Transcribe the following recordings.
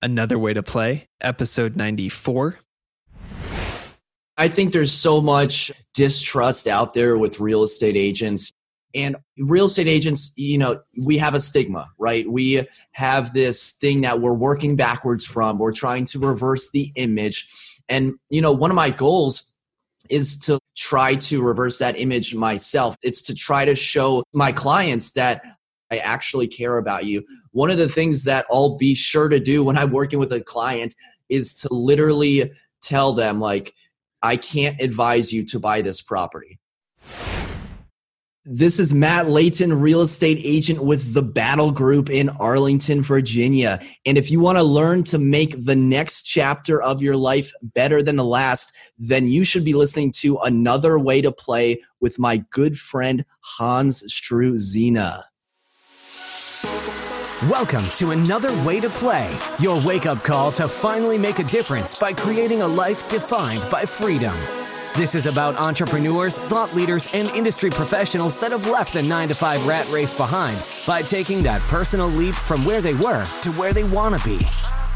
Another Way to Play, episode 94. I think there's so much distrust out there with real estate agents. And real estate agents, you know, we have a stigma, right? We have this thing that we're working backwards from. We're trying to reverse the image. And, you know, one of my goals is to try to reverse that image myself. It's to try to show my clients that I actually care about you. One of the things that I'll be sure to do when I'm working with a client is to literally tell them, like, I can't advise you to buy this property. This is Matt Layton, real estate agent with the Battle Group in Arlington, Virginia. And if you want to learn to make the next chapter of your life better than the last, then you should be listening to Another Way to Play with my good friend Hans Struzina. Welcome to Another Way to Play, your wake up call to finally make a difference by creating a life defined by freedom. This is about entrepreneurs, thought leaders, and industry professionals that have left the 9 to 5 rat race behind by taking that personal leap from where they were to where they want to be.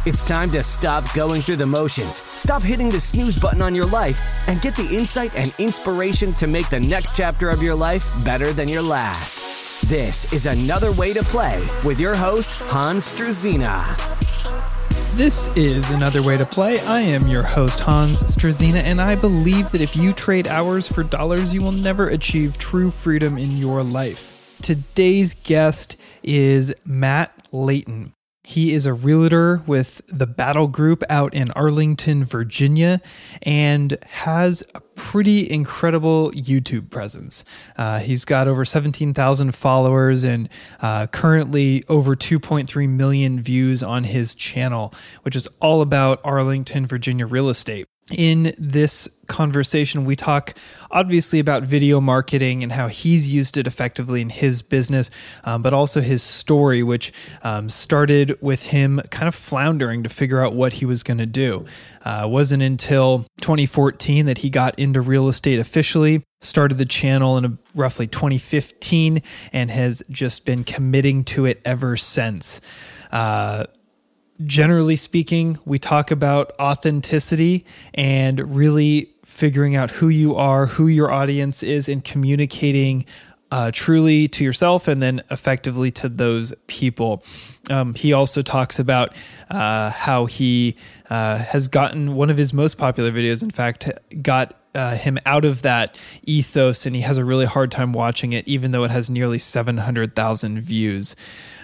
It's time to stop going through the motions, stop hitting the snooze button on your life, and get the insight and inspiration to make the next chapter of your life better than your last. This is Another Way to Play with your host, Hans Struzina. This is Another Way to Play. I am your host, Hans Struzina, and I believe that if you trade hours for dollars, you will never achieve true freedom in your life. Today's guest is Matt Layton. He is a realtor with the Battle Group out in Arlington, Virginia, and has a pretty incredible YouTube presence. Uh, he's got over 17,000 followers and uh, currently over 2.3 million views on his channel, which is all about Arlington, Virginia real estate in this conversation, we talk obviously about video marketing and how he's used it effectively in his business, um, but also his story, which um, started with him kind of floundering to figure out what he was going to do. Uh, wasn't until 2014 that he got into real estate officially, started the channel in roughly 2015, and has just been committing to it ever since. Uh, generally speaking, we talk about authenticity and really figuring out who you are, who your audience is, and communicating uh, truly to yourself and then effectively to those people. Um, he also talks about uh, how he uh, has gotten one of his most popular videos, in fact, got uh, him out of that ethos, and he has a really hard time watching it, even though it has nearly 700,000 views.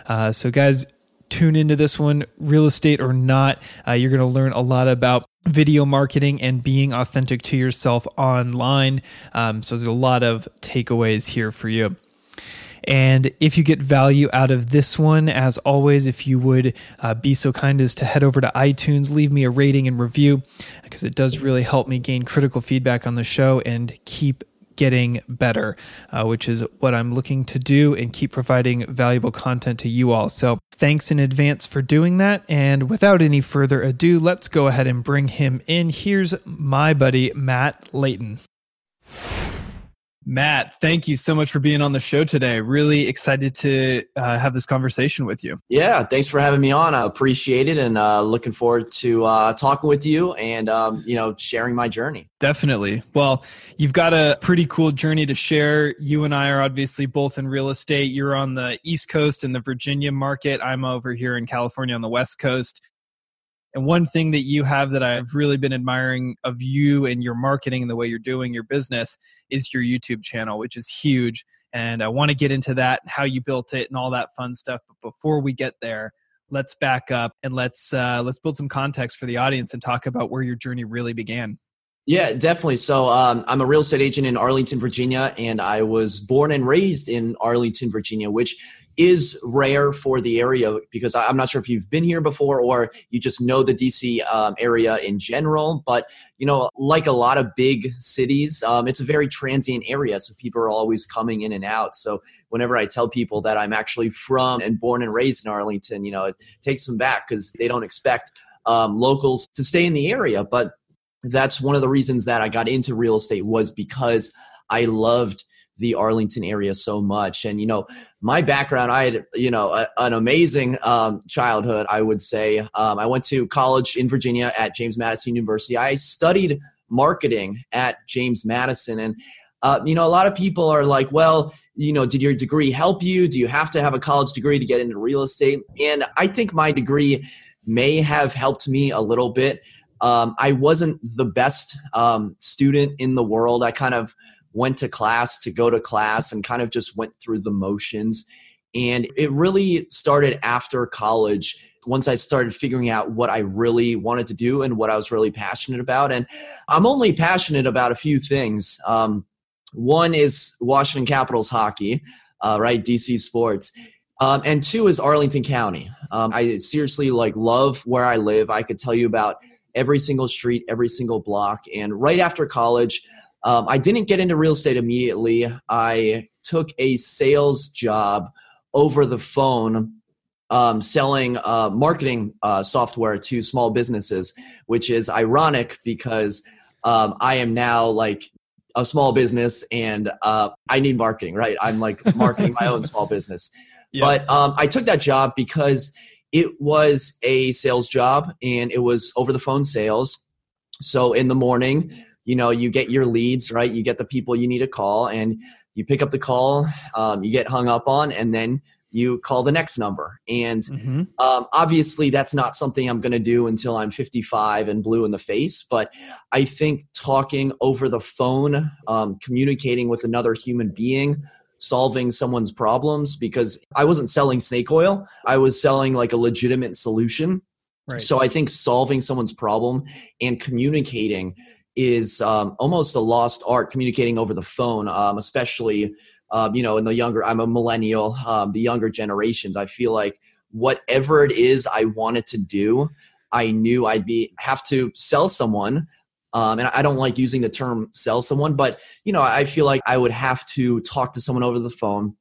Uh, so, guys, tune into this one, real estate or not. Uh, you're going to learn a lot about video marketing and being authentic to yourself online. Um, so there's a lot of takeaways here for you. And if you get value out of this one, as always, if you would uh, be so kind as to head over to iTunes, leave me a rating and review, because it does really help me gain critical feedback on the show and keep getting better, uh, which is what I'm looking to do and keep providing valuable content to you all. So thanks in advance for doing that. And without any further ado, let's go ahead and bring him in. Here's my buddy, Matt Layton. Matt, thank you so much for being on the show today. Really excited to uh, have this conversation with you. Yeah, thanks for having me on. I appreciate it, and uh, looking forward to uh, talking with you and um, you know sharing my journey. Definitely. Well, you've got a pretty cool journey to share. You and I are obviously both in real estate. You're on the East Coast in the Virginia market. I'm over here in California on the West Coast. And one thing that you have that I've really been admiring of you and your marketing and the way you're doing your business is your YouTube channel, which is huge. And I want to get into that, how you built it, and all that fun stuff. But before we get there, let's back up and let's uh, let's build some context for the audience and talk about where your journey really began. Yeah, definitely. So um, I'm a real estate agent in Arlington, Virginia, and I was born and raised in Arlington, Virginia, which is rare for the area because I'm not sure if you've been here before or you just know the DC um, area in general. But you know, like a lot of big cities, um, it's a very transient area, so people are always coming in and out. So whenever I tell people that I'm actually from and born and raised in Arlington, you know, it takes them back because they don't expect um, locals to stay in the area. But that's one of the reasons that I got into real estate was because I loved the Arlington area so much. And, you know, my background, I had, you know, a, an amazing um, childhood, I would say. Um, I went to college in Virginia at James Madison University. I studied marketing at James Madison. And, uh, you know, a lot of people are like, well, you know, did your degree help you? Do you have to have a college degree to get into real estate? And I think my degree may have helped me a little bit. Um, I wasn't the best um, student in the world. I kind of went to class to go to class and kind of just went through the motions. And it really started after college once I started figuring out what I really wanted to do and what I was really passionate about. And I'm only passionate about a few things. Um, one is Washington Capitals hockey, uh, right? DC sports. Um, and two is Arlington County. Um, I seriously like love where I live. I could tell you about every single street, every single block. And right after college, um, I didn't get into real estate immediately. I took a sales job over the phone um, selling uh, marketing uh, software to small businesses, which is ironic because um, I am now like a small business and uh, I need marketing, right? I'm like marketing my own small business. Yeah. But um, I took that job because it was a sales job and it was over the phone sales. So in the morning, you know you get your leads right you get the people you need to call and you pick up the call um, you get hung up on and then you call the next number and mm-hmm. um, obviously that's not something i'm going to do until i'm 55 and blue in the face but i think talking over the phone um, communicating with another human being solving someone's problems because i wasn't selling snake oil i was selling like a legitimate solution Right. So I think solving someone's problem and communicating is um, almost a lost art communicating over the phone, um, especially um, you know in the younger. I'm a millennial. Um, the younger generations, I feel like whatever it is I wanted to do, I knew I'd be have to sell someone. Um, and I don't like using the term sell someone, but you know I feel like I would have to talk to someone over the phone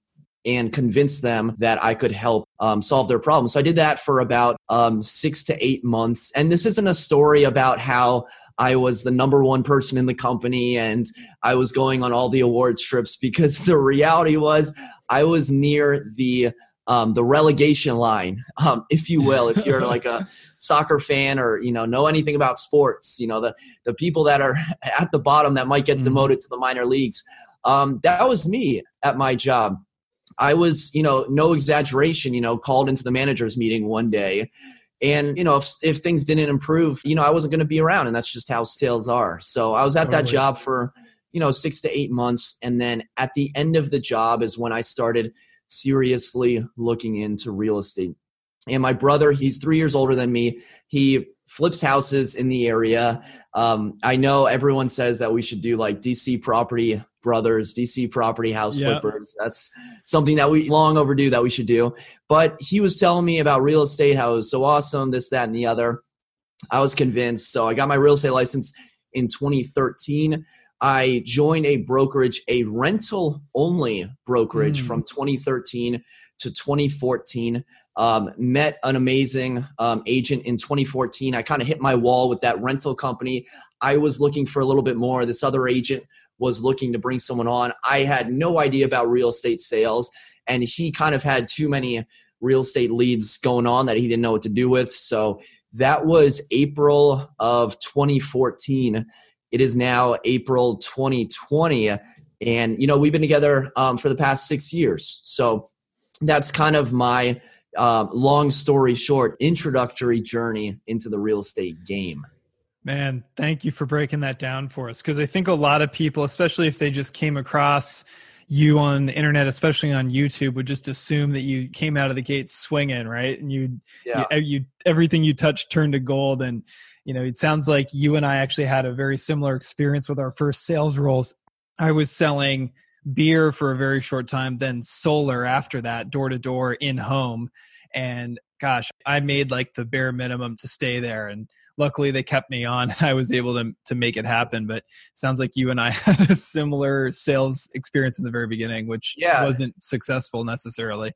and convince them that I could help um, solve their problem. So I did that for about um, six to eight months. And this isn't a story about how I was the number one person in the company and I was going on all the awards trips because the reality was I was near the um, the relegation line, um, if you will, if you're like a soccer fan or you know know anything about sports, you know the the people that are at the bottom that might get mm-hmm. demoted to the minor leagues. Um, that was me at my job. I was, you know, no exaggeration, you know, called into the managers meeting one day and, you know, if, if things didn't improve, you know, I wasn't going to be around. And that's just how sales are. So I was at that job for, you know, six to eight months. And then at the end of the job is when I started seriously looking into real estate. And my brother, he's three years older than me. He flips houses in the area. Um, I know everyone says that we should do like DC property brothers, DC property house yep. flippers. That's something that we long overdue that we should do. But he was telling me about real estate, how it was so awesome, this, that, and the other. I was convinced. So I got my real estate license in 2013. I joined a brokerage, a rental only brokerage mm. from 2013 to 2014. Um, met an amazing um, agent in 2014. I kind of hit my wall with that rental company. I was looking for a little bit more. This other agent was looking to bring someone on. I had no idea about real estate sales, and he kind of had too many real estate leads going on that he didn't know what to do with. So that was April of 2014. It is now April 2020. And, you know, we've been together um, for the past six years. So that's kind of my uh, long story short introductory journey into the real estate game. Man, thank you for breaking that down for us. Because I think a lot of people, especially if they just came across you on the internet, especially on YouTube, would just assume that you came out of the gate swinging, right? And you, yeah. you, you everything you touched turned to gold. And you know, it sounds like you and I actually had a very similar experience with our first sales roles. I was selling beer for a very short time, then solar after that, door to door in home. And gosh, I made like the bare minimum to stay there. And luckily they kept me on and I was able to to make it happen. But sounds like you and I had a similar sales experience in the very beginning, which yeah. wasn't successful necessarily.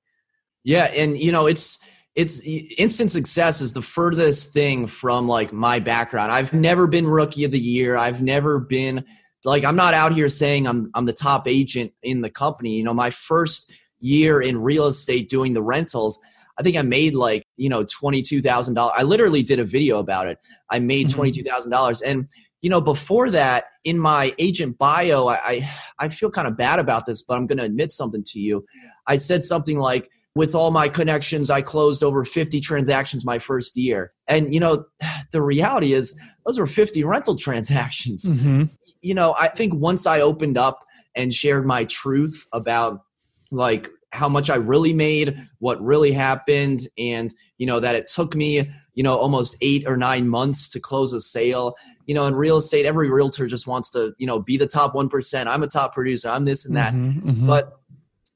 Yeah, and you know, it's it's instant success is the furthest thing from like my background. I've never been rookie of the year. I've never been like i'm not out here saying i'm i'm the top agent in the company you know my first year in real estate doing the rentals i think i made like you know $22000 i literally did a video about it i made mm-hmm. $22000 and you know before that in my agent bio i i, I feel kind of bad about this but i'm going to admit something to you i said something like with all my connections i closed over 50 transactions my first year. And you know the reality is those were 50 rental transactions. Mm-hmm. you know i think once i opened up and shared my truth about like how much i really made what really happened and you know that it took me you know almost eight or nine months to close a sale you know in real estate every realtor just wants to you know be the top 1% i'm a top producer. I'm this and that. Mm-hmm, mm-hmm. but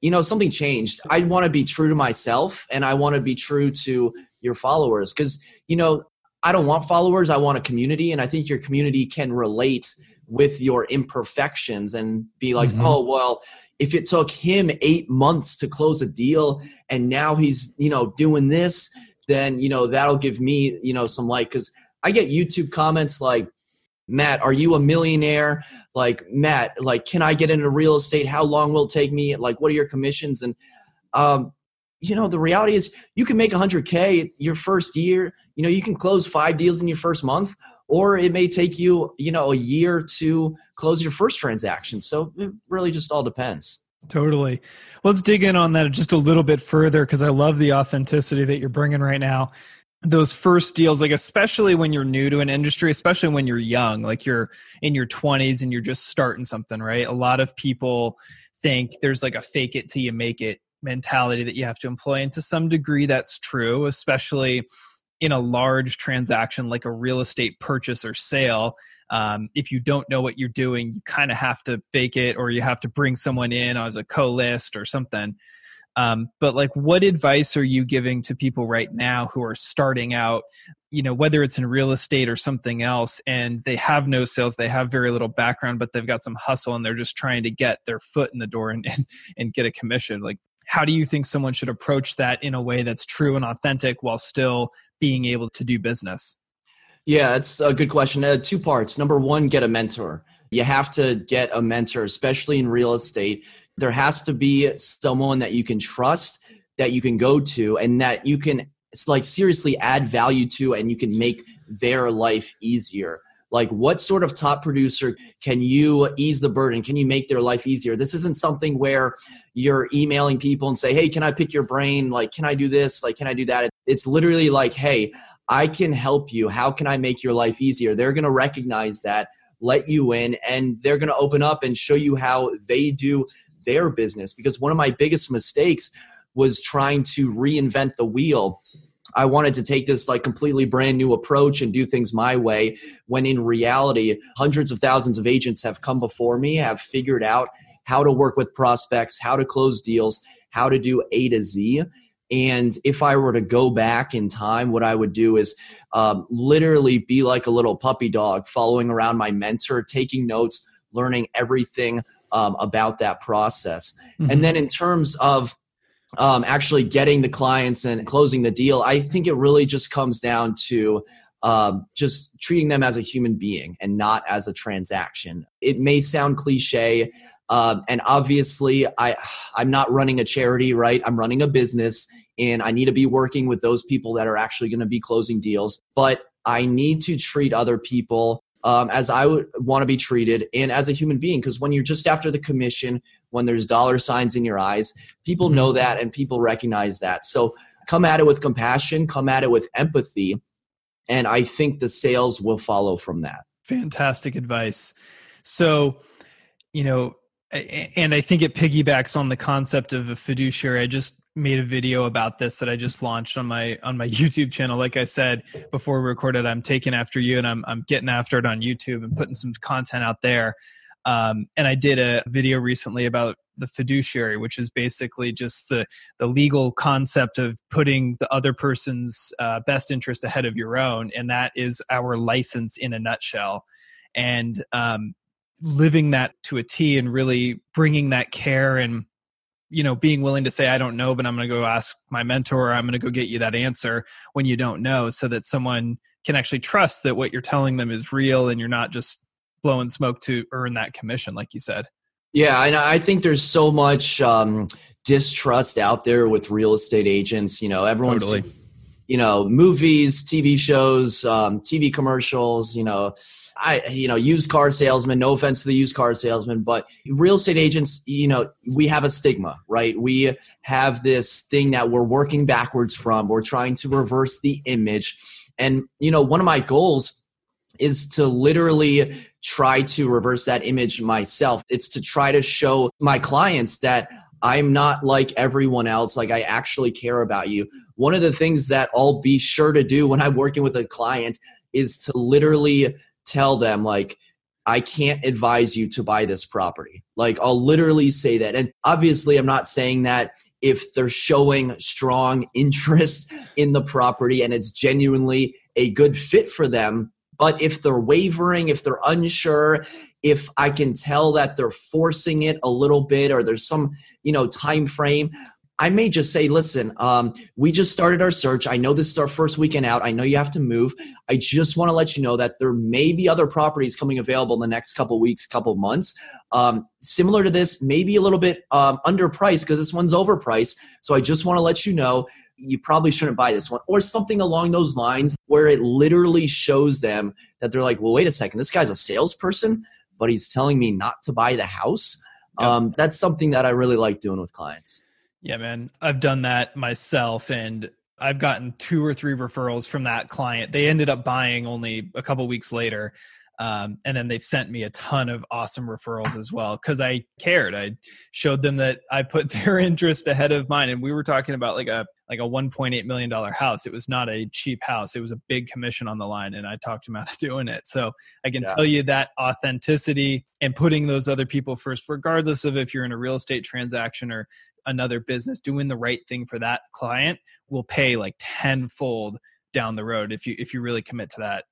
you know something changed i want to be true to myself and i want to be true to your followers because you know i don't want followers i want a community and i think your community can relate with your imperfections and be like mm-hmm. oh well if it took him eight months to close a deal and now he's you know doing this then you know that'll give me you know some like because i get youtube comments like matt are you a millionaire? Like matt like can i get into real estate? How long will it take me? Like what are your commissions? And um you know the reality is you can make 100k your first year. You know you can close five deals in your first month or it may take you you know a year to close your first transaction. So it really just all depends. Totally. Let's dig in on that just a little bit further because i love the authenticity that you're bringing right now those first deals like especially when you're new to an industry especially when you're young like you're in your 20s and you're just starting something right? A lot of people think there's like a fake it till you make it mentality that you have to employ and to some degree that's true especially in a large transaction like a real estate purchase or sale. Um, if you don't know what you're doing you kind of have to fake it or you have to bring someone in as a co-list or something um, but like what advice are you giving to people right now who are starting out you know whether it's in real estate or something else and they have no sales they have very little background but they've got some hustle and they're just trying to get their foot in the door and, and, and get a commission like how do you think someone should approach that in a way that's true and authentic while still being able to do business? Yeah, it's a good question. Uh, two parts. Number one, get a mentor. You have to get a mentor, especially in real estate. There has to be someone that you can trust, that you can go to, and that you can like seriously add value to, and you can make their life easier. Like what sort of top producer can you ease the burden? Can you make their life easier? This isn't something where you're emailing people and say hey can i pick your brain? Like can i do this? Like can i do that? It's literally like hey i can help you. How can i make your life easier? They're going to recognize that let you in and they're going to open up and show you how they do their business because one of my biggest mistakes was trying to reinvent the wheel I wanted to take this like completely brand new approach and do things my way. When in reality, hundreds of thousands of agents have come before me, have figured out how to work with prospects, how to close deals, how to do A to Z. And if I were to go back in time, what I would do is um, literally be like a little puppy dog, following around my mentor, taking notes, learning everything um, about that process. Mm-hmm. And then in terms of um, actually getting the clients and closing the deal, I think it really just comes down to um, just treating them as a human being and not as a transaction. It may sound cliche, um, and obviously, I I'm not running a charity, right? I'm running a business, and I need to be working with those people that are actually going to be closing deals. But I need to treat other people um, as I would want to be treated and as a human being. Because when you're just after the commission, when there's dollar signs in your eyes, people know mm-hmm. that and people recognize that. So come at it with compassion, come at it with empathy. And I think the sales will follow from that. Fantastic advice. So, you know, and I think it piggybacks on the concept of a fiduciary. I just made a video about this that I just launched on my on my YouTube channel. Like I said before we recorded, I'm taking after you and I'm I'm getting after it on YouTube and putting some content out there. Um, and I did a video recently about the fiduciary, which is basically just the the legal concept of putting the other person's uh, best interest ahead of your own, and that is our license in a nutshell. And um, living that to a T and really bringing that care and you know being willing to say i don't know but i'm going to go ask my mentor i'm going to go get you that answer when you don't know so that someone can actually trust that what you're telling them is real and you're not just blowing smoke to earn that commission, like you said. Yeah, and I think there's so much um, distrust out there with real estate agents. You know, everyone's, totally. you know, movies, TV shows, um, TV commercials. You know, I, you know, used car salesman. No offense to the used car salesman, but real estate agents, you know, we have a stigma, right? We have this thing that we're working backwards from. We're trying to reverse the image, and you know, one of my goals is to literally try to reverse that image myself. It's to try to show my clients that I'm not like everyone else. Like I actually care about you. One of the things that I'll be sure to do when I'm working with a client is to literally tell them like I can't advise you to buy this property. Like I'll literally say that. And obviously I'm not saying that if they're showing strong interest in the property and it's genuinely a good fit for them, but if they're wavering, if they're unsure, if I can tell that they're forcing it a little bit or there's some, you know, time frame, I may just say, listen, um, we just started our search. I know this is our first weekend out. I know you have to move. I just want to let you know that there may be other properties coming available in the next couple weeks, couple months. Um, similar to this, maybe a little bit um, underpriced because this one's overpriced. So I just want to let you know you probably shouldn't buy this one or something along those lines where it literally shows them that they're like, well, wait a second, this guy's a salesperson, but he's telling me not to buy the house. Yep. Um, that's something that I really like doing with clients. Yeah, man. I've done that myself and I've gotten two or three referrals from that client. They ended up buying only a couple weeks later. Um, and then they've sent me a ton of awesome referrals as well because I cared. I showed them that I put their interest ahead of mine, and we were talking about like a like a 1.8 million dollar house. It was not a cheap house. It was a big commission on the line, and I talked him out of doing it. So I can yeah. tell you that authenticity and putting those other people first, regardless of if you're in a real estate transaction or another business, doing the right thing for that client will pay like tenfold down the road if you if you really commit to that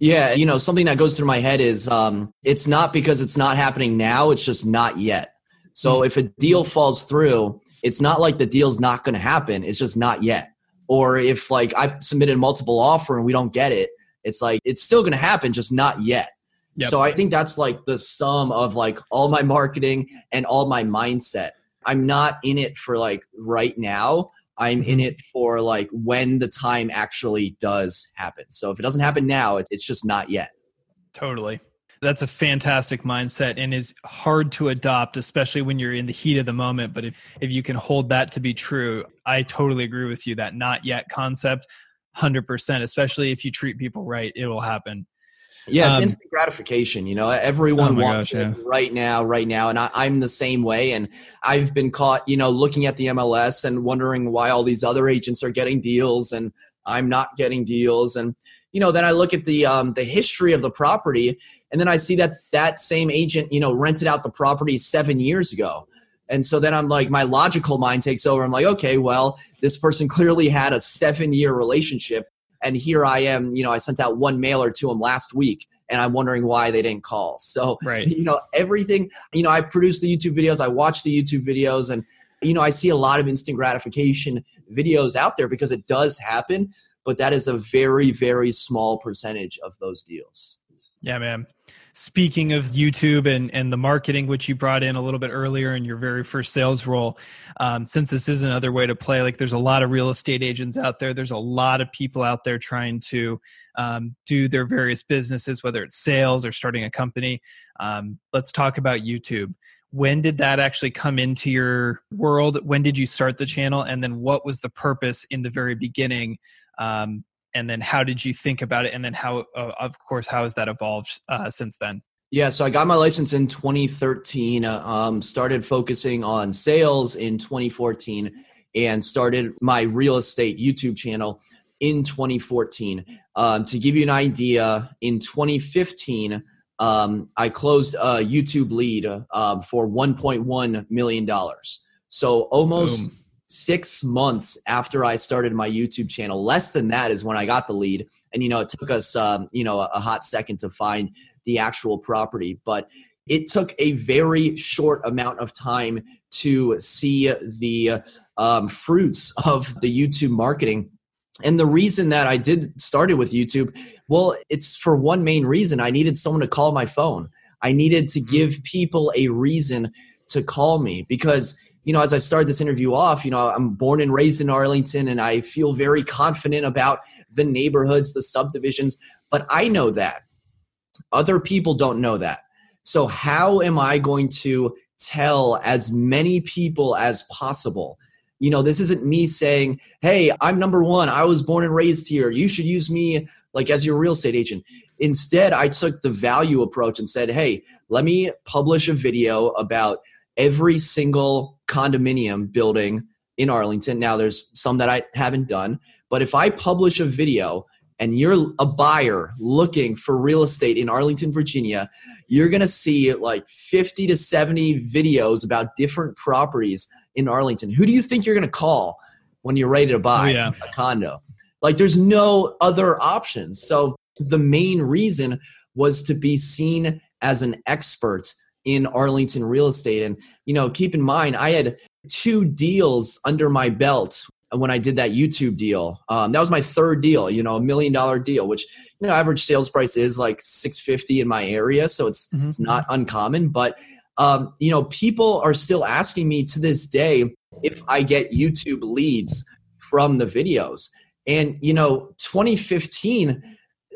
yeah, you know, something that goes through my head is um, it's not because it's not happening now, it's just not yet. So mm. if a deal falls through, it's not like the deal's not going to happen, it's just not yet. Or if like I submitted multiple offer and we don't get it, it's like it's still going to happen, just not yet. Yep. So I think that's like the sum of like all my marketing and all my mindset. I'm not in it for like right now. I'm in mm-hmm. it for like when the time actually does happen. So if it doesn't happen now, it's just not yet. Totally. That's a fantastic mindset and is hard to adopt, especially when you're in the heat of the moment. But if, if you can hold that to be true, I totally agree with you. That not yet concept, 100%, especially if you treat people right, it will happen. Yeah, it's um, instant gratification. You know, everyone oh wants gosh, it yeah. right now, right now, and I, I'm the same way. And I've been caught, you know, looking at the MLS and wondering why all these other agents are getting deals and I'm not getting deals. And you know, then I look at the um, the history of the property, and then I see that that same agent, you know, rented out the property seven years ago. And so then I'm like, my logical mind takes over. I'm like, okay, well, this person clearly had a seven year relationship and here I am, you know, I sent out one mailer to them last week and I'm wondering why they didn't call. So, right. you know, everything, you know, I produce the YouTube videos, I watch the YouTube videos, and, you know, I see a lot of instant gratification videos out there because it does happen, but that is a very, very small percentage of those deals. Yeah, man speaking of YouTube and, and the marketing, which you brought in a little bit earlier in your very first sales role, um, since this is another way to play, like there's a lot of real estate agents out there. There's a lot of people out there trying to um, do their various businesses, whether it's sales or starting a company. Um, let's talk about YouTube. When did that actually come into your world? When did you start the channel? And then what was the purpose in the very beginning um, and then how did you think about it? And then how uh, of course how has that evolved uh, since then? Yeah so i got my license in 2013 uh, um, started focusing on sales in 2014 and started my real estate youtube channel in 2014 um, to give you an idea in 2015 um, i closed a youtube lead um, for 1.1 million dollars. So almost Boom six months after I started my YouTube channel. Less than that is when I got the lead. And, you know, it took us, um, you know, a, hot second to find the actual property. But it took a very short amount of time to see the um, fruits of the YouTube marketing. And the reason that I did started with YouTube, well, it's for one main reason. I needed someone to call my phone. I needed to mm-hmm. give people a reason to call me because you know, as I started this interview off, you know, I'm born and raised in Arlington and I feel very confident about the neighborhoods, the subdivisions, but I know that. Other people don't know that. So, how am I going to tell as many people as possible? You know, this isn't me saying, hey, I'm number one. I was born and raised here. You should use me like as your real estate agent. Instead, I took the value approach and said, hey, let me publish a video about every single condominium building in Arlington. Now, there's some that I haven't done, but if I publish a video and you're a buyer looking for real estate in Arlington, Virginia, you're going to see like 50 to 70 videos about different properties in Arlington. Who do you think you're going to call when you're ready to buy oh, yeah. a condo? Like, there's no other options. So, the main reason was to be seen as an expert in Arlington real estate. And, you know, keep in mind, I had two deals under my belt when I did that YouTube deal. Um, that was my third deal, you know, a million dollar deal, which, you know, average sales price is like 650 in my area. So it's, mm-hmm. it's not uncommon, but, um, you know, people are still asking me to this day if I get YouTube leads from the videos. And, you know, 2015,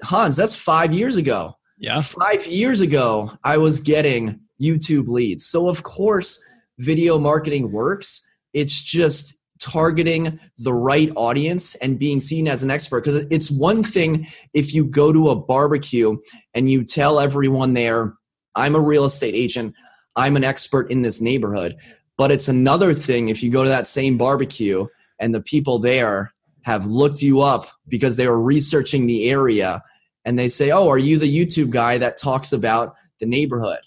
Hans, that's five years ago. Yeah. Five years ago, I was getting YouTube leads. So, of course, video marketing works. It's just targeting the right audience and being seen as an expert. Because it's one thing if you go to a barbecue and you tell everyone there, I'm a real estate agent, I'm an expert in this neighborhood. But it's another thing if you go to that same barbecue and the people there have looked you up because they were researching the area and they say, Oh, are you the YouTube guy that talks about the neighborhood?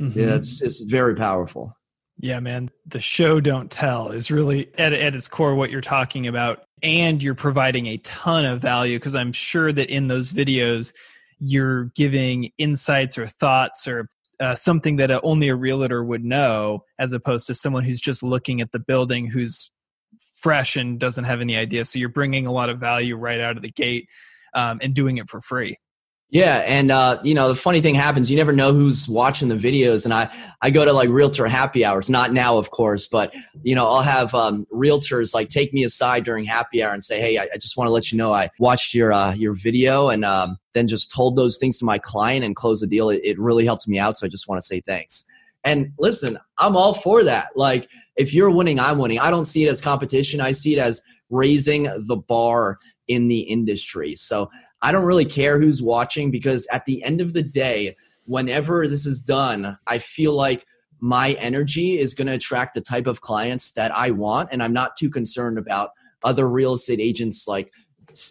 Mm-hmm. Yeah, it's just very powerful. Yeah, man. The show don't tell is really at, at its core what you're talking about. And you're providing a ton of value because I'm sure that in those videos, you're giving insights or thoughts or uh, something that only a realtor would know as opposed to someone who's just looking at the building who's fresh and doesn't have any idea. So you're bringing a lot of value right out of the gate um, and doing it for free. Yeah, and uh, you know the funny thing happens. You never know who's watching the videos, and I I go to like realtor happy hours. Not now, of course, but you know I'll have um, realtors like take me aside during happy hour and say, "Hey, I, I just want to let you know I watched your uh, your video, and um, then just told those things to my client and closed the deal. It, it really helped me out, so I just want to say thanks." And listen, I'm all for that. Like if you're winning, I'm winning. I don't see it as competition. I see it as raising the bar in the industry. So I don't really care who's watching because at the end of the day, whenever this is done, I feel like my energy is going to attract the type of clients that I want. And I'm not too concerned about other real estate agents like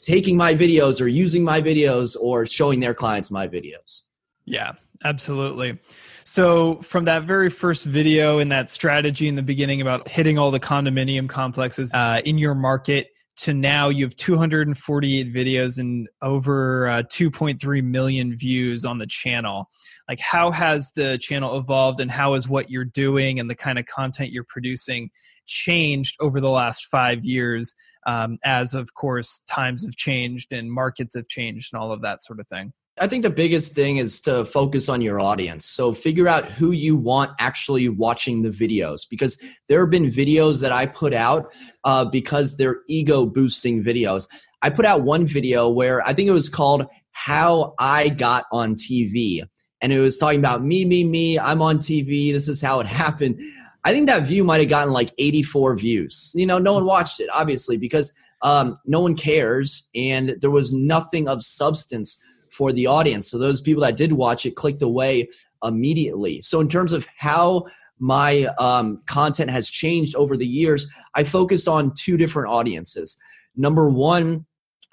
taking my videos or using my videos or showing their clients my videos. Yeah, absolutely. So, from that very first video and that strategy in the beginning about hitting all the condominium complexes uh, in your market, to now you have 248 videos and over uh, 2.3 million views on the channel. Like how has the channel evolved and how has what you're doing and the kind of content you're producing changed over the last five years um, as of course times have changed and markets have changed and all of that sort of thing I think the biggest thing is to focus on your audience. So figure out who you want actually watching the videos because there have been videos that I put out uh, because they're ego boosting videos. I put out one video where I think it was called How I Got on TV. And it was talking about me, me, me, I'm on TV, this is how it happened. I think that view might have gotten like 84 views. You know, no one watched it, obviously, because um, no one cares and there was nothing of substance for the audience. So those people that did watch it clicked away immediately. So in terms of how my um, content has changed over the years, I focused on two different audiences. Number one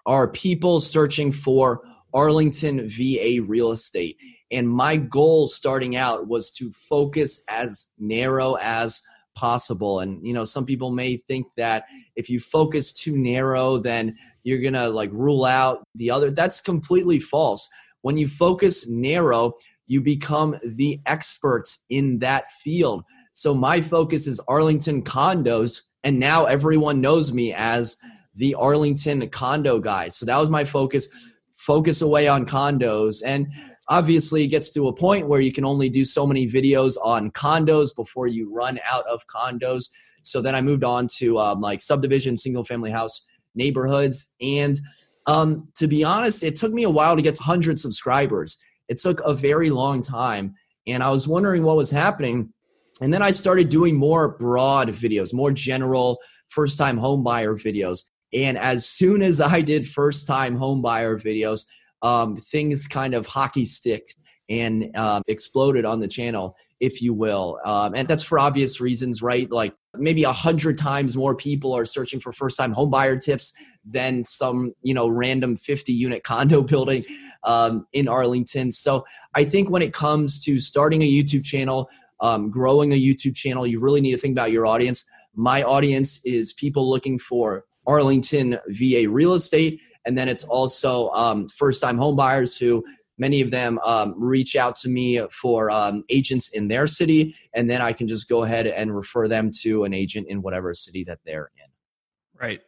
are people searching for Arlington VA real estate. And my goal starting out was to focus as narrow as possible. And, you know, some people may think that if you focus too narrow, then you're to like rule out the other. That's completely false. When you focus narrow, you become the experts in that field. So my focus is Arlington condos, and now everyone knows me as the Arlington condo guy So that was my focus. Focus away on condos. And obviously it gets to a point where you can only do so many videos on condos before you run out of condos. So then I moved on to um, like subdivision, single family house neighborhoods. And um, to be honest, it took me a while to get to 100 subscribers. It took a very long time. And I was wondering what was happening. And then I started doing more broad videos, more general first time home buyer videos. And as soon as I did first time home buyer videos, um, things kind of hockey sticked and um, exploded on the channel, if you will. Um, and that's for obvious reasons, right? Like maybe a hundred times more people are searching for first time home buyer tips than some, you know, random 50 unit condo building um, in Arlington. So I think when it comes to starting a YouTube channel, um, growing a YouTube channel, you really need to think about your audience. My audience is people looking for Arlington VA real estate. And then it's also um, first time home buyers who many of them um, reach out to me for um, agents in their city. And then I can just go ahead and refer them to an agent in whatever city that they're in. Right.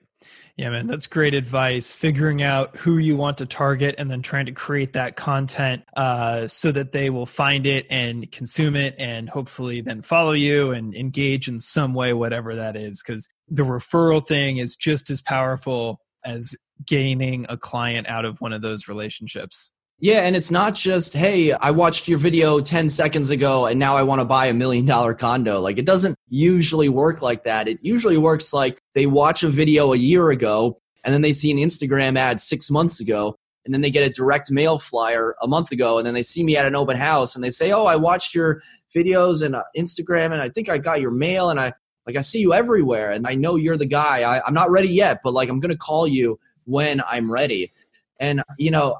Yeah, man, that's great advice. Figuring out who you want to target and then trying to create that content uh, so that they will find it and consume it and hopefully then follow you and engage in some way, whatever that is. Because the referral thing is just as powerful as gaining a client out of one of those relationships. Yeah, and it's not just, hey, I watched your video 10 seconds ago and now I want to buy a million dollar condo. Like it doesn't usually work like that. It usually works like they watch a video a year ago and then they see an Instagram ad six months ago and then they get a direct mail flyer a month ago and then they see me at an open house and they say, oh, I watched your videos and uh, Instagram and I think I got your mail and I like I see you everywhere and I know you're the guy. I, I'm not ready yet, but like I'm gonna call you when I'm ready. And you know,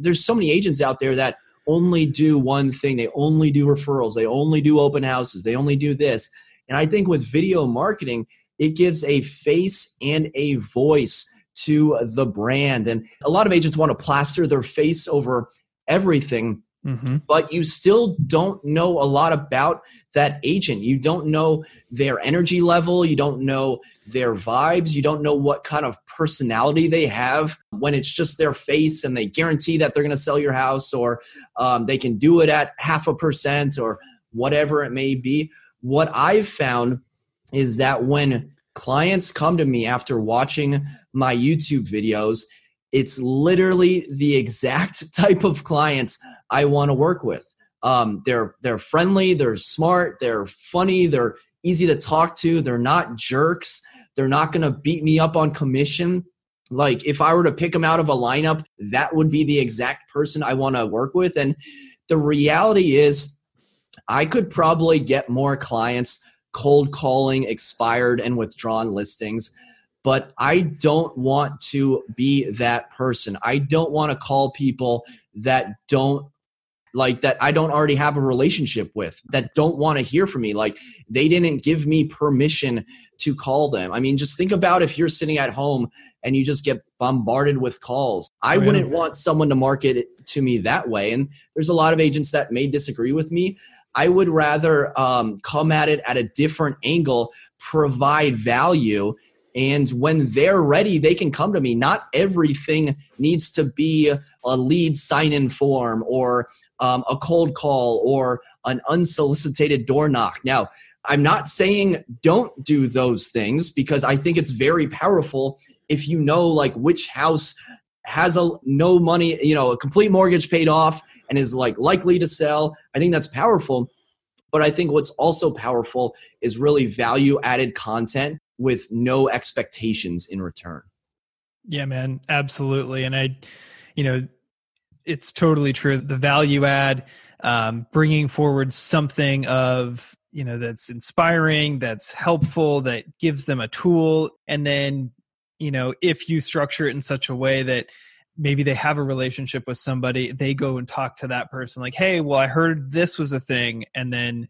there's so many agents out there that only do one thing. They only do referrals. They only do open houses. They only do this. And I think with video marketing, it gives a face and a voice to the brand. And a lot of agents want to plaster their face over everything, mm-hmm. but you still don't know a lot about that agent. You don't know their energy level. You don't know their vibes. You don't know what kind of personality they have when it's just their face and they guarantee that they're going to sell your house or um, they can do it at half a percent or whatever it may be. What I've found is that when clients come to me after watching my YouTube videos, it's literally the exact type of clients I want to work with. Um, they're they're friendly, they're smart, they're funny, they're easy to talk to, they're not jerks, they're not going to beat me up on commission. Like if I were to pick them out of a lineup, that would be the exact person I want to work with. And the reality is, I could probably get more clients cold calling expired and withdrawn listings but I don't want to be that person. I don't want to call people that don't like that I don't already have a relationship with that don't want to hear from me. Like they didn't give me permission to call them. I mean, just think about if you're sitting at home and you just get bombarded with calls. I oh, wouldn't want someone to market it to me that way. And there's a lot of agents that may disagree with me. I would rather um, come at it at a different angle, provide value, and when they're ready, they can come to me. Not everything needs to be a lead sign in form or um, a cold call or an unsolicited door knock. Now, I'm not saying don't do those things because I think it's very powerful if you know like which house has a no money, you know, a complete mortgage paid off and is like likely to sell. I think that's powerful. But I think what's also powerful is really value added content with no expectations in return. Yeah, man, absolutely. And I, you know, it's totally true. The value add, um, bringing forward something of you know that's inspiring, that's helpful, that gives them a tool, and then you know if you structure it in such a way that maybe they have a relationship with somebody, they go and talk to that person like, hey, well, I heard this was a thing, and then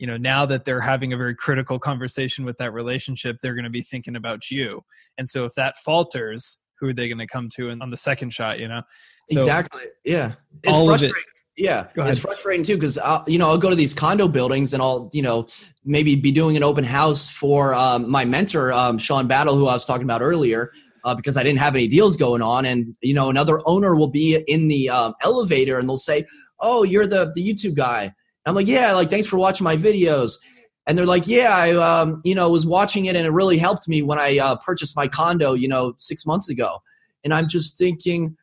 you know now that they're having a very critical conversation with that relationship they're going to be thinking about you. And so if that falters who are they going to come to on the second shot you know? So exactly. Yeah. It's frustrating it, yeah. It's frustrating too because you know i'll go to these condo buildings and i'll you know maybe be doing an open house for um, my mentor um, sean battle who i was talking about earlier uh, because I didn't have any deals going on. And you know, another owner will be in the um, elevator and they'll say, "Oh, you're the the YouTube guy." I'm like, "Yeah, like thanks for watching my videos." And they're like, "Yeah, I um, you know was watching it and it really helped me when I uh, purchased my condo, you know, six months ago." And I'm just thinking,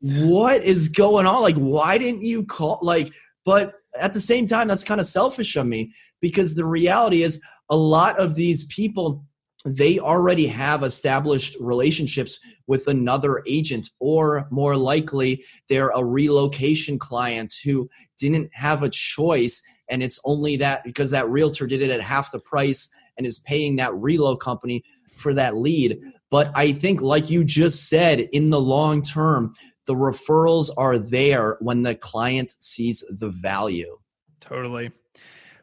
what is going on? Like, why didn't you call? Like, but at the same time, that's kind of selfish of me because the reality is a lot of these people they already have established relationships with another agent or more likely they're a relocation client who didn't have a choice and it's only that because that realtor did it at half the price and is paying that relo company for that lead. But i think like you just said in the long term the referrals are there when the client sees the value. Totally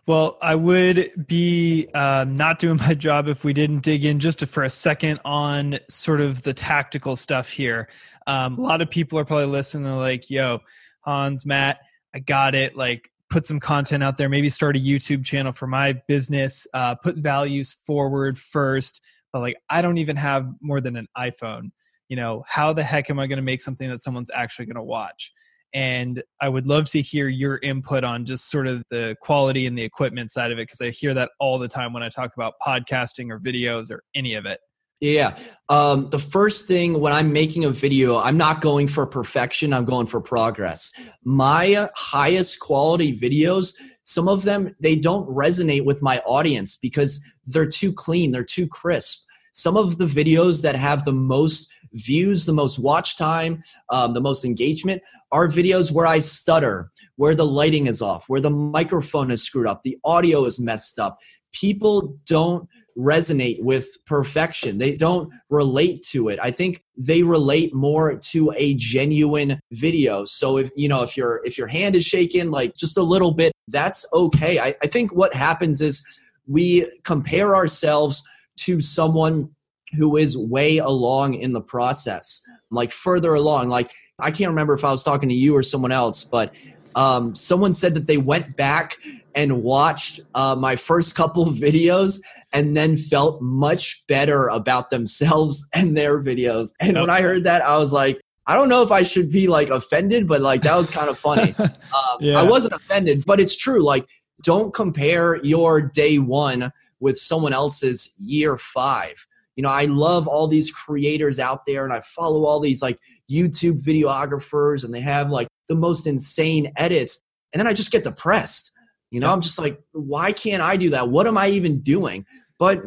well, I would be um, not doing my job if we didn't dig in just for a second on sort of the tactical stuff here. Um, a lot of people are probably listening. They're like, "Yo, Hans, Matt, I got it." Like, put some content out there. Maybe start a YouTube channel for my business. Uh, put values forward first. But like, I don't even have more than an iPhone. You know, how the heck am I going to make something that someone's actually going to watch? And I would love to hear your input on just sort of the quality and the equipment side of it because I hear that all the time when I talk about podcasting or videos or any of it. Yeah. Um, the first thing when I'm making a video, I'm not going for perfection, I'm going for progress. My highest quality videos, some of them, they don't resonate with my audience because they're too clean, they're too crisp. Some of the videos that have the most views, the most watch time, um, the most engagement are videos where I stutter, where the lighting is off, where the microphone is screwed up, the audio is messed up. People don't resonate with perfection. They don't relate to it. I think they relate more to a genuine video. So if you know if your if your hand is shaking like just a little bit, that's okay. I, I think what happens is we compare ourselves to someone who is way along in the process, like further along. Like I can't remember if I was talking to you or someone else, but um, someone said that they went back and watched uh, my first couple of videos and then felt much better about themselves and their videos. And when I heard that, I was like, I don't know if I should be like offended, but like that was kind of funny. um, yeah. I wasn't offended, but it's true. Like, don't compare your day one with someone else's year five. You know i love all these creators out there and i follow all these like youtube videographers and they have like the most insane edits and then i just get depressed. You know i'm just like why can't i do that? What am i even doing? But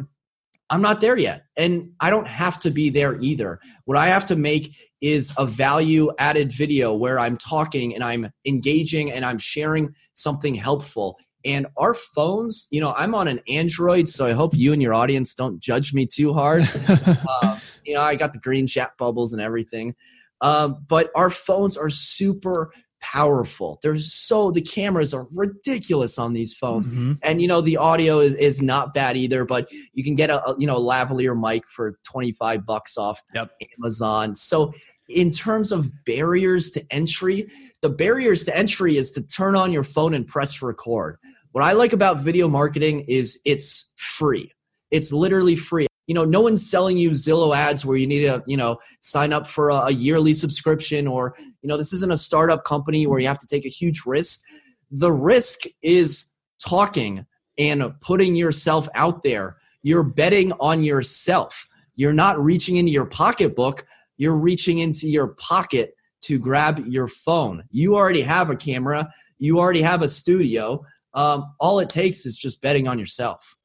i'm not there yet and i don't have to be there either. What i have to make is a value added video where i'm talking and i'm engaging and i'm sharing something helpful and our phones, you know, I'm on an Android, so I hope you and your audience don't judge me too hard. uh, you know, I got the green chat bubbles and everything. Um, but our phones are super powerful. They're so the cameras are ridiculous on these phones, mm-hmm. and you know the audio is is not bad either. But you can get a, a you know lavalier mic for twenty five bucks off yep. Amazon. So in terms of barriers to entry, the barriers to entry is to turn on your phone and press record. What I like about video marketing is it's free. It's literally free. You know, no one's selling you Zillow ads where you need to, you know, sign up for a, yearly subscription or, you know, this isn't a startup company where you have to take a huge risk. The risk is talking and putting yourself out there. You're betting on yourself. You're not reaching into your pocketbook, you're reaching into your pocket to grab your phone. You already have a camera, you already have a studio um, all it takes is just betting on yourself.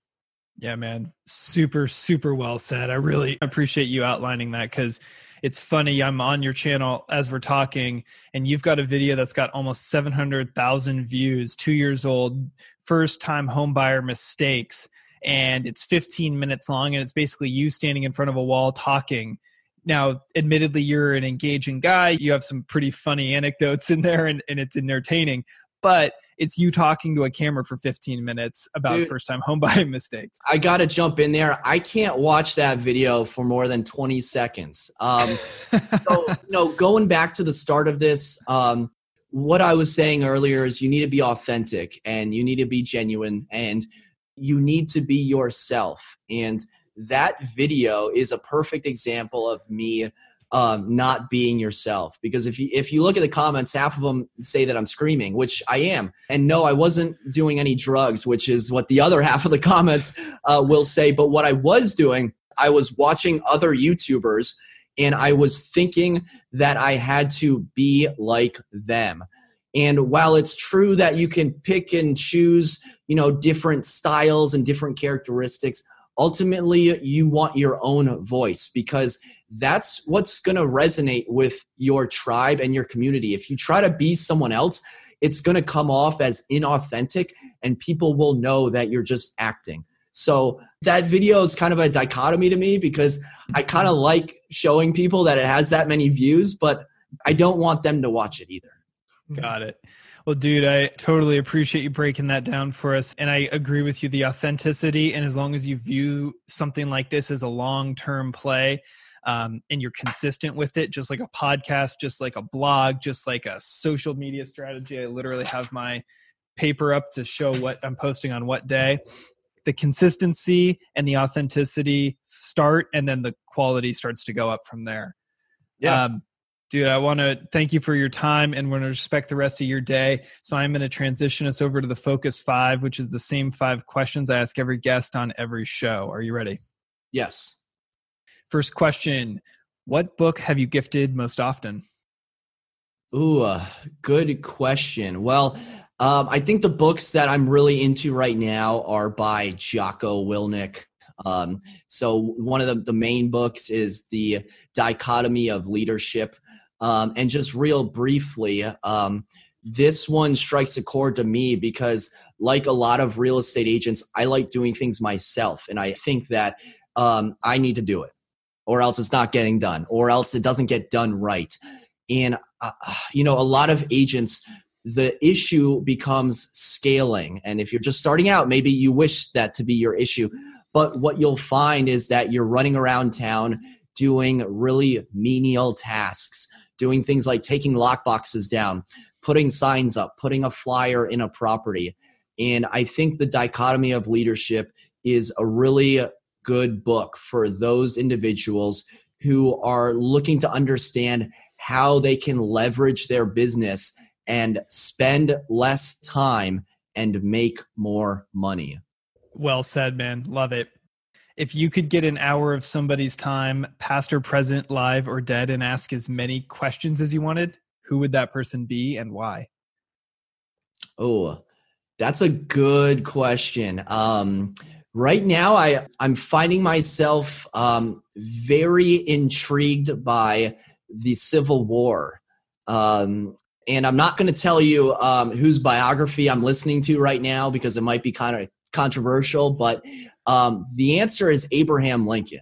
Yeah, man. Super, super well said. I really appreciate you outlining that because it's funny. I'm on your channel as we're talking, and you've got a video that's got almost 700,000 views, two years old, first time homebuyer mistakes. And it's 15 minutes long, and it's basically you standing in front of a wall talking. Now, admittedly, you're an engaging guy. You have some pretty funny anecdotes in there, and, and it's entertaining. But it's you talking to a camera for 15 minutes about Dude, first time home buying mistakes. I got to jump in there. I can't watch that video for more than 20 seconds. Um, so, you know, going back to the start of this, um, what I was saying earlier is you need to be authentic and you need to be genuine and you need to be yourself. And that video is a perfect example of me um, not being yourself. Because if you if you look at the comments, half of them say that I'm screaming, which I am. And no, I wasn't doing any drugs, which is what the other half of the comments uh, will say. But what I was doing, I was watching other YouTubers, and I was thinking that I had to be like them. And while it's true that you can pick and choose, you know, different styles and different characteristics, ultimately you want your own voice because that's what's going to resonate with your tribe and your community. If you try to be someone else, it's going to come off as inauthentic and people will know that you're just acting. So that video is kind of a dichotomy to me because I kind of like showing people that it has that many views, but I don't want them to watch it either. Got it. Well, dude, I totally appreciate you breaking that down for us. And I agree with you the authenticity. And as long as you view something like this as a long term play, um, and you're consistent with it, just like a podcast, just like a blog, just like a social media strategy. I literally have my paper up to show what I'm posting on what day. The consistency and the authenticity start, and then the quality starts to go up from there. Yeah. Um, dude, I want to thank you for your time and want to respect the rest of your day. So I'm going to transition us over to the Focus Five, which is the same five questions I ask every guest on every show. Are you ready? Yes. First question What book have you gifted most often? Ooh, uh, good question. Well, um, I think the books that I'm really into right now are by Jocko Willink. Um, so one of the, the main books is the dichotomy of leadership. Um, and just real briefly, um, this one strikes a chord to me because like a lot of real estate agents, I like doing things myself. And I think that um, I need to do it or else it's not getting done, or else it doesn't get done right. And, uh, you know, a lot of agents, the issue becomes scaling. And if you're just starting out, maybe you wish that to be your issue. But what you'll find is that you're running around town doing really menial tasks, doing things like taking lock boxes down, putting signs up, putting a flyer in a property. And I think the dichotomy of leadership is a really good book for those individuals who are looking to understand how they can leverage their business and spend less time and make more money. Well said, man. Love it. If you could get an hour of somebody's time, past or present, live or dead, and ask as many questions as you wanted, who would that person be and why? Oh, that's a good question. Um, right now i i'm finding myself um, very intrigued by the civil war. Um, and i'm not going to tell you um, whose biography i'm listening to right now because it might be kind of controversial but um, the answer is abraham lincoln.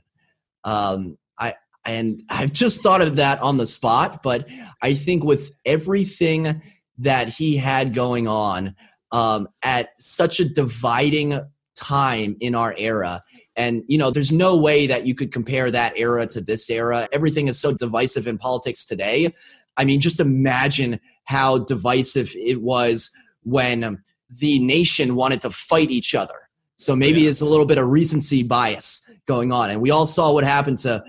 Um, i and i've just thought of that on the spot but i think with everything that he had going on um, at such a dividing time in our era. And, you know, there's no way that you could compare that era to this era. Everything is so divisive in politics today. I mean, just imagine how divisive it was when the nation wanted to fight each other. So maybe yeah. it's a little bit of recency bias going on. And we all saw what happened to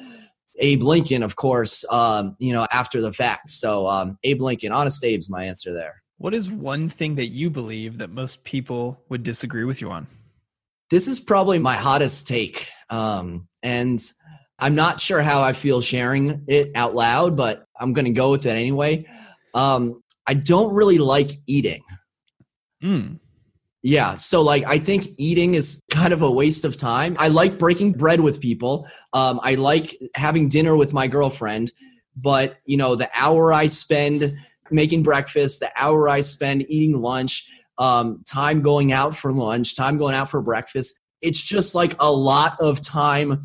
Abe Lincoln, of course, um, you know, after the fact. So um, Abe Lincoln, honest Abe's my answer there. What is one thing that you believe that most people would disagree with you on? This is probably my hottest take. Um, and I'm not sure how I feel sharing it out loud, but I'm going to go with it anyway. Um, I don't really like eating. Mm. Yeah. So, like, I think eating is kind of a waste of time. I like breaking bread with people. Um, I like having dinner with my girlfriend. But, you know, the hour I spend making breakfast, the hour I spend eating lunch, um, time going out for lunch, time going out for breakfast. It's just like a lot of time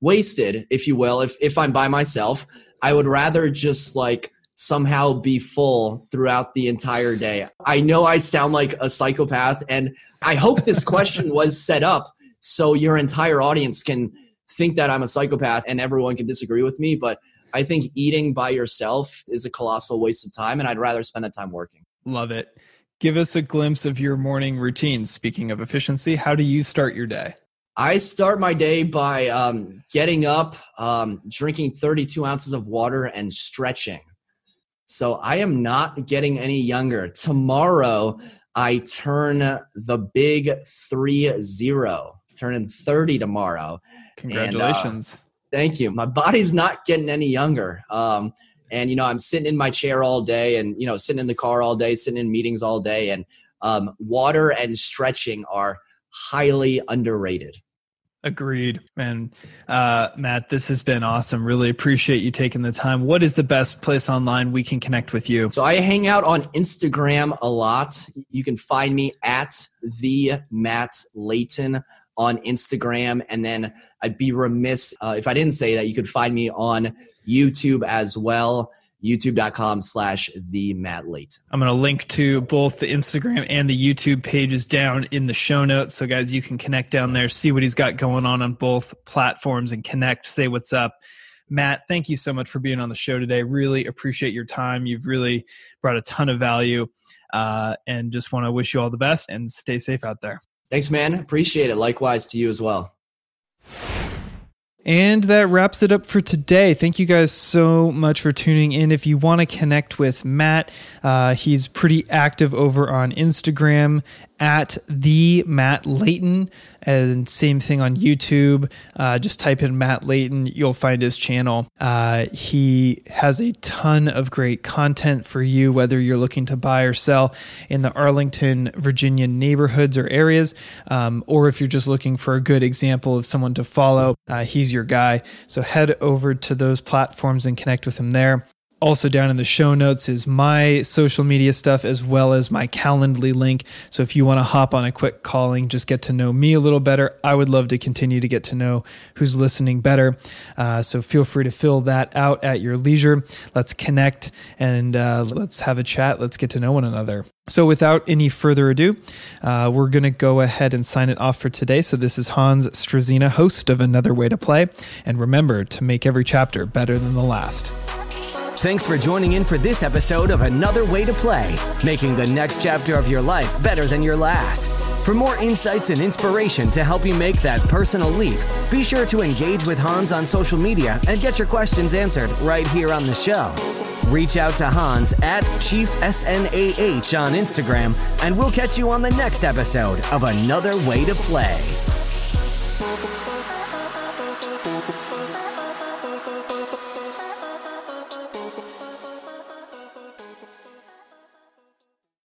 wasted, if you will. If if I'm by myself, I would rather just like somehow be full throughout the entire day. I know I sound like a psychopath, and I hope this question was set up so your entire audience can think that I'm a psychopath and everyone can disagree with me. But I think eating by yourself is a colossal waste of time, and I'd rather spend that time working. Love it. Give us a glimpse of your morning routine. Speaking of efficiency, how do you start your day? I start my day by um, getting up, um, drinking 32 ounces of water, and stretching. So I am not getting any younger. Tomorrow, I turn the big three zero, turning 30 tomorrow. Congratulations. And, uh, thank you. My body's not getting any younger. Um, and, you know, I'm sitting in my chair all day and, you know, sitting in the car all day, sitting in meetings all day. And um, water and stretching are highly underrated. Agreed, man. Uh, Matt, this has been awesome. Really appreciate you taking the time. What is the best place online we can connect with you? So I hang out on Instagram a lot. You can find me at the Matt Layton on Instagram, and then I'd be remiss uh, if I didn't say that you could find me on YouTube as well youtube.com slash the Matt Layton. I'm going to link to both the Instagram and the YouTube pages down in the show notes. So guys, you can connect down there, see what he's got going on on both platforms and connect, say what's up. Matt, thank you so much for being on the show today. Really appreciate your time. You've really brought a ton of value uh, and just want to wish you all the best and stay safe out there. Thanks, man. Appreciate it. Likewise to you as well. And that wraps it up for today. Thank you guys so much for tuning in. If you want to connect with Matt, uh, he's pretty active over on Instagram at the Matt Layton, and same thing on YouTube. Uh, just type in Matt Layton, you'll find his channel. Uh, he has a ton of great content for you, whether you're looking to buy or sell in the Arlington, Virginia neighborhoods or areas, um, or if you're just looking for a good example of someone to follow, uh, he's your guy. So head over to those platforms and connect with him there. Also, down in the show notes is my social media stuff as well as my Calendly link. So, if you want to hop on a quick calling, just get to know me a little better. I would love to continue to get to know who's listening better. Uh, so, feel free to fill that out at your leisure. Let's connect and uh, let's have a chat. Let's get to know one another. So, without any further ado, uh, we're going to go ahead and sign it off for today. So, this is Hans Strazina, host of Another Way to Play. And remember to make every chapter better than the last. Thanks for joining in for this episode of Another Way to Play, making the next chapter of your life better than your last. For more insights and inspiration to help you make that personal leap, be sure to engage with Hans on social media and get your questions answered right here on the show. Reach out to Hans at Chief SNAH on Instagram, and we'll catch you on the next episode of Another Way to Play.